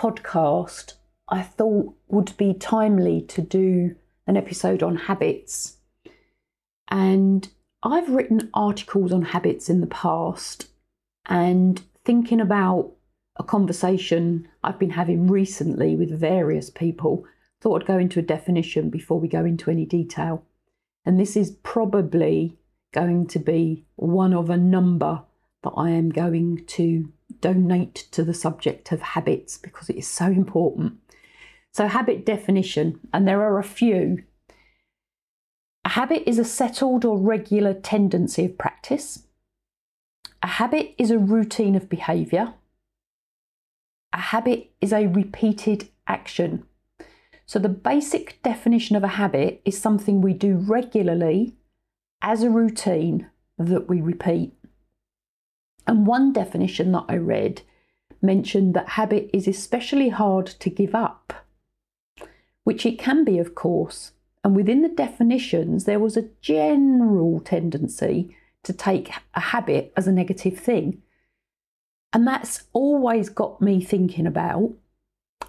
podcast, I thought would be timely to do an episode on habits. And I've written articles on habits in the past, and thinking about a conversation I've been having recently with various people, thought I'd go into a definition before we go into any detail. And this is probably going to be one of a number that I am going to donate to the subject of habits because it is so important. So, habit definition, and there are a few. A habit is a settled or regular tendency of practice. A habit is a routine of behaviour. A habit is a repeated action. So, the basic definition of a habit is something we do regularly as a routine that we repeat. And one definition that I read mentioned that habit is especially hard to give up, which it can be, of course. And within the definitions, there was a general tendency to take a habit as a negative thing. And that's always got me thinking about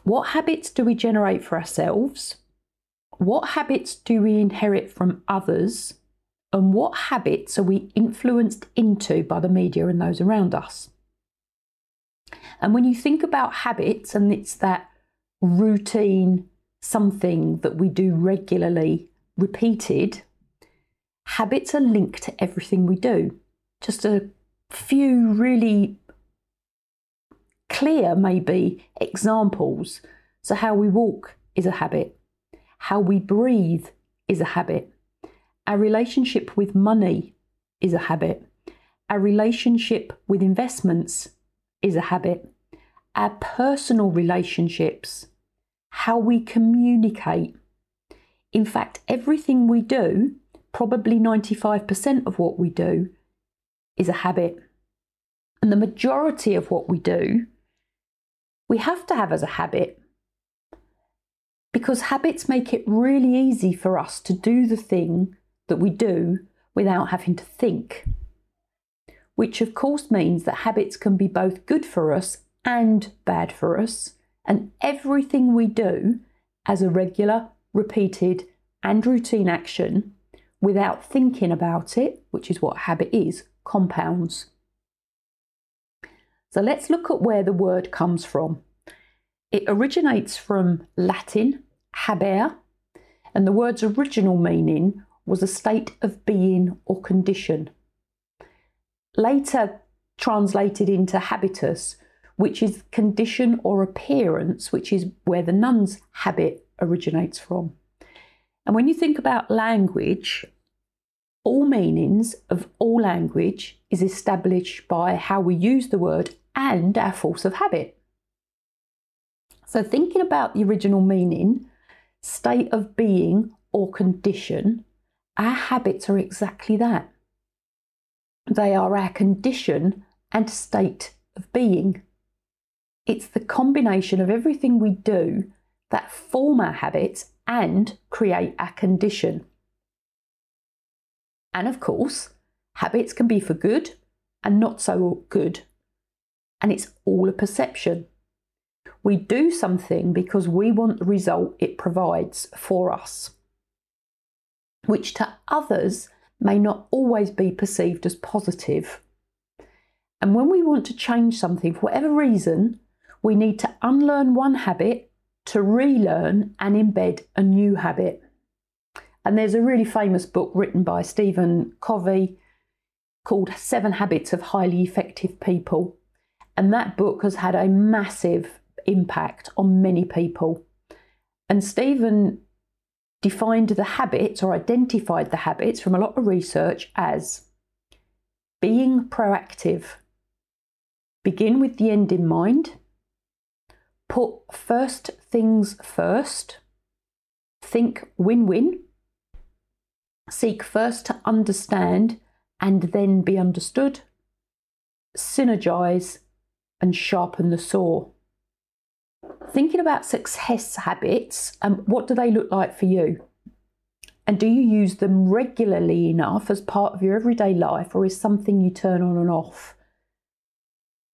what habits do we generate for ourselves? What habits do we inherit from others? And what habits are we influenced into by the media and those around us? And when you think about habits, and it's that routine, something that we do regularly, repeated, habits are linked to everything we do. Just a few really clear, maybe, examples. So, how we walk is a habit, how we breathe is a habit our relationship with money is a habit. Our relationship with investments is a habit. Our personal relationships, how we communicate. In fact, everything we do, probably 95% of what we do, is a habit. And the majority of what we do, we have to have as a habit because habits make it really easy for us to do the thing that we do without having to think. Which, of course, means that habits can be both good for us and bad for us, and everything we do as a regular, repeated, and routine action without thinking about it, which is what habit is, compounds. So let's look at where the word comes from. It originates from Latin habere, and the word's original meaning was a state of being or condition. Later translated into habitus, which is condition or appearance, which is where the nun's habit originates from. And when you think about language, all meanings of all language is established by how we use the word and our force of habit. So, thinking about the original meaning, state of being or condition, our habits are exactly that. They are our condition and state of being. It's the combination of everything we do that form our habits and create our condition. And of course, habits can be for good and not so good. And it's all a perception. We do something because we want the result it provides for us which to others may not always be perceived as positive. And when we want to change something for whatever reason, we need to unlearn one habit to relearn and embed a new habit. And there's a really famous book written by Stephen Covey called Seven Habits of Highly Effective People. And that book has had a massive impact on many people. And Stephen defined the habits or identified the habits from a lot of research as being proactive, begin with the end in mind, Put first things first. Think win win. Seek first to understand and then be understood. Synergize and sharpen the saw. Thinking about success habits, um, what do they look like for you? And do you use them regularly enough as part of your everyday life, or is something you turn on and off?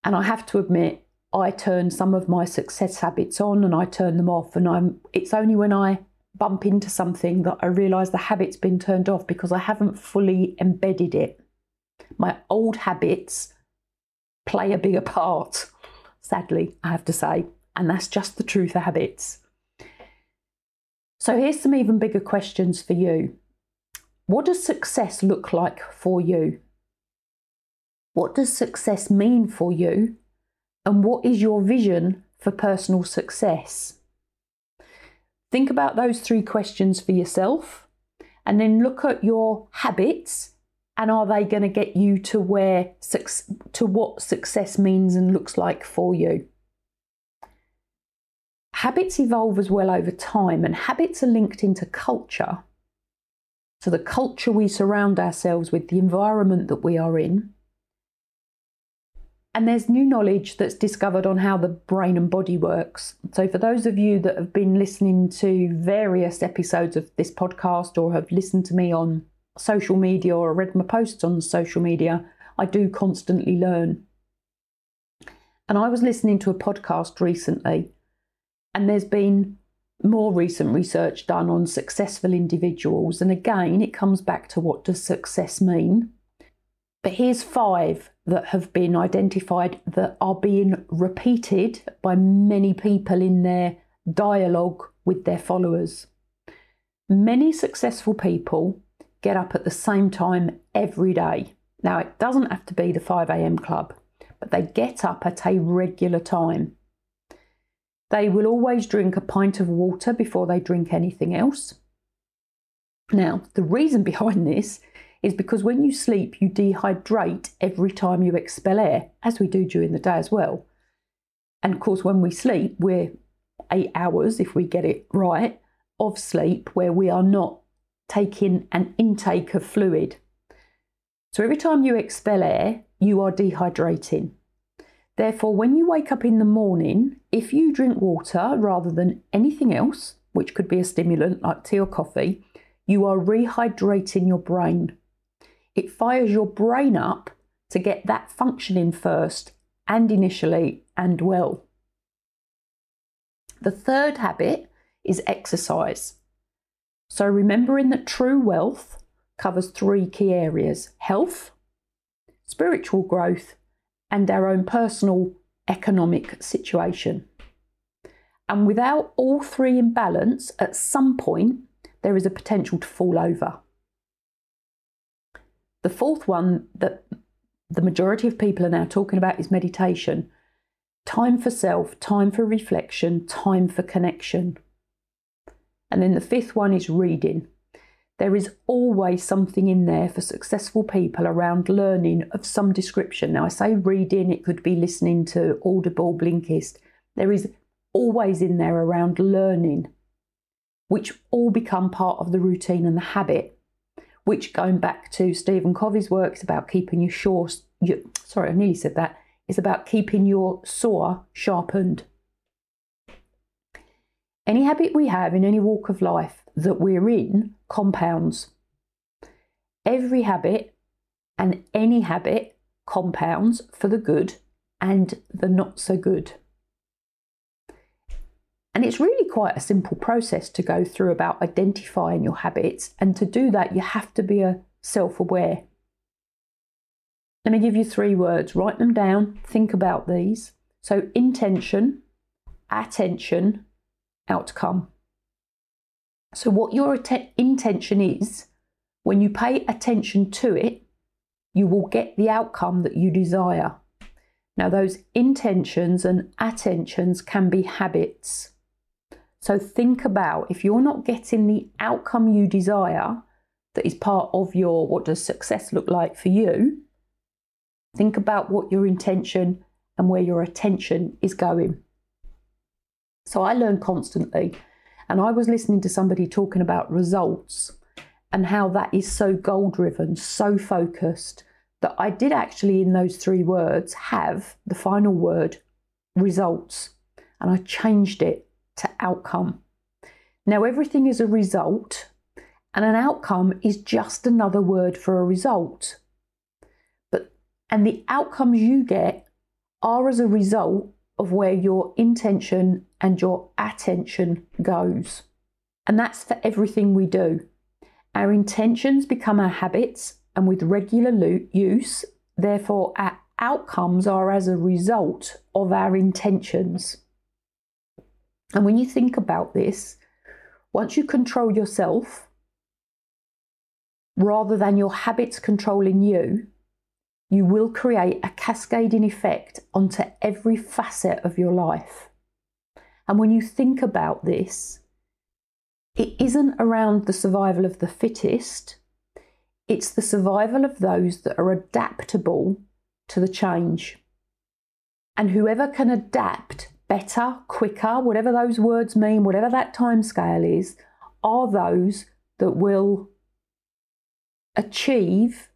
And I have to admit, I turn some of my success habits on and I turn them off. And I'm it's only when I bump into something that I realise the habit's been turned off because I haven't fully embedded it. My old habits play a bigger part, sadly, I have to say. And that's just the truth of habits. So here's some even bigger questions for you. What does success look like for you? What does success mean for you? And what is your vision for personal success? Think about those three questions for yourself and then look at your habits and are they going to get you to where to what success means and looks like for you habits evolve as well over time and habits are linked into culture so the culture we surround ourselves with the environment that we are in and there's new knowledge that's discovered on how the brain and body works. So, for those of you that have been listening to various episodes of this podcast or have listened to me on social media or read my posts on social media, I do constantly learn. And I was listening to a podcast recently, and there's been more recent research done on successful individuals. And again, it comes back to what does success mean? But here's five that have been identified that are being repeated by many people in their dialogue with their followers. Many successful people get up at the same time every day. Now, it doesn't have to be the 5am club, but they get up at a regular time. They will always drink a pint of water before they drink anything else. Now, the reason behind this is because when you sleep, you dehydrate every time you expel air, as we do during the day as well. And of course, when we sleep, we're eight hours, if we get it right, of sleep where we are not taking an intake of fluid. So every time you expel air, you are dehydrating. Therefore, when you wake up in the morning, if you drink water rather than anything else, which could be a stimulant like tea or coffee, you are rehydrating your brain. It fires your brain up to get that functioning first and initially and well. The third habit is exercise. So, remembering that true wealth covers three key areas health, spiritual growth, and our own personal economic situation. And without all three in balance, at some point, there is a potential to fall over. The fourth one that the majority of people are now talking about is meditation. Time for self, time for reflection, time for connection. And then the fifth one is reading. There is always something in there for successful people around learning of some description. Now, I say reading, it could be listening to Audible, Blinkist. There is always in there around learning, which all become part of the routine and the habit which going back to Stephen Covey's work is about keeping your shore, sorry, I nearly said that, is about keeping your saw sharpened. Any habit we have in any walk of life that we're in compounds. Every habit and any habit compounds for the good and the not so good. And it's really quite a simple process to go through about identifying your habits. And to do that, you have to be a self aware. Let me give you three words. Write them down. Think about these. So, intention, attention, outcome. So, what your att- intention is, when you pay attention to it, you will get the outcome that you desire. Now, those intentions and attentions can be habits. So think about if you're not getting the outcome you desire that is part of your what does success look like for you, think about what your intention and where your attention is going. So I learn constantly. And I was listening to somebody talking about results and how that is so goal driven, so focused, that I did actually, in those three words, have the final word results. And I changed it to outcome. Now, everything is a result, and an outcome is just another word for a result. But and the outcomes you get are as a result of where your intention and your attention goes. And that's for everything we do. Our intentions become our habits, and with regular use, therefore, our outcomes are as a result of our intentions. And when you think about this, once you control yourself, rather than your habits controlling you, you will create a cascading effect onto every facet of your life. And when you think about this, it isn't around the survival of the fittest, it's the survival of those that are adaptable to the change. And whoever can adapt better, quicker, whatever those words mean, whatever that time scale is, are those that will achieve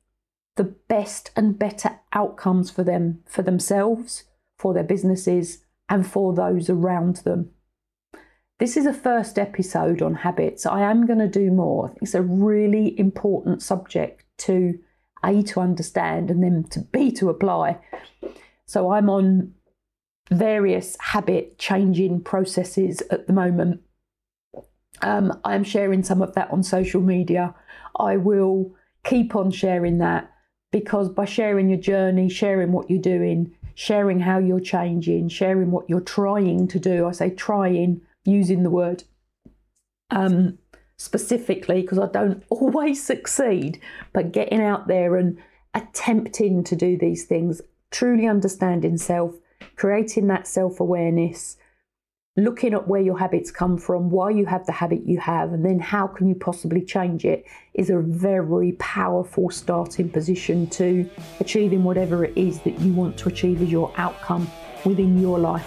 the best and better outcomes for them, for themselves, for their businesses, and for those around them. This is a first episode on habits. I am going to do more. It's a really important subject to A, to understand, and then to B, to apply. So I'm on various habit changing processes at the moment. Um, I'm sharing some of that on social media. I will keep on sharing that because by sharing your journey, sharing what you're doing, sharing how you're changing, sharing what you're trying to do, I say trying, using the word um, specifically because I don't always succeed, but getting out there and attempting to do these things, truly understanding self, creating that self awareness, looking at where your habits come from, why you have the habit you have, and then how can you possibly change it is a very powerful starting position to achieving whatever it is that you want to achieve as your outcome within your life.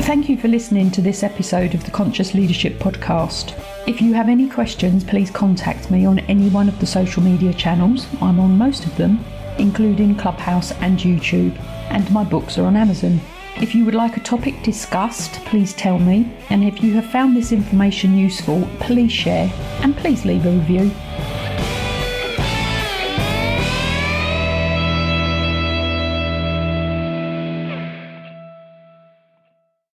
Thank you for listening to this episode of the Conscious Leadership Podcast. If you have any questions, please contact me on any one of the social media channels. I'm on most of them, including Clubhouse and YouTube, and my books are on Amazon. If you would like a topic discussed, please tell me. And if you have found this information useful, please share and please leave a review.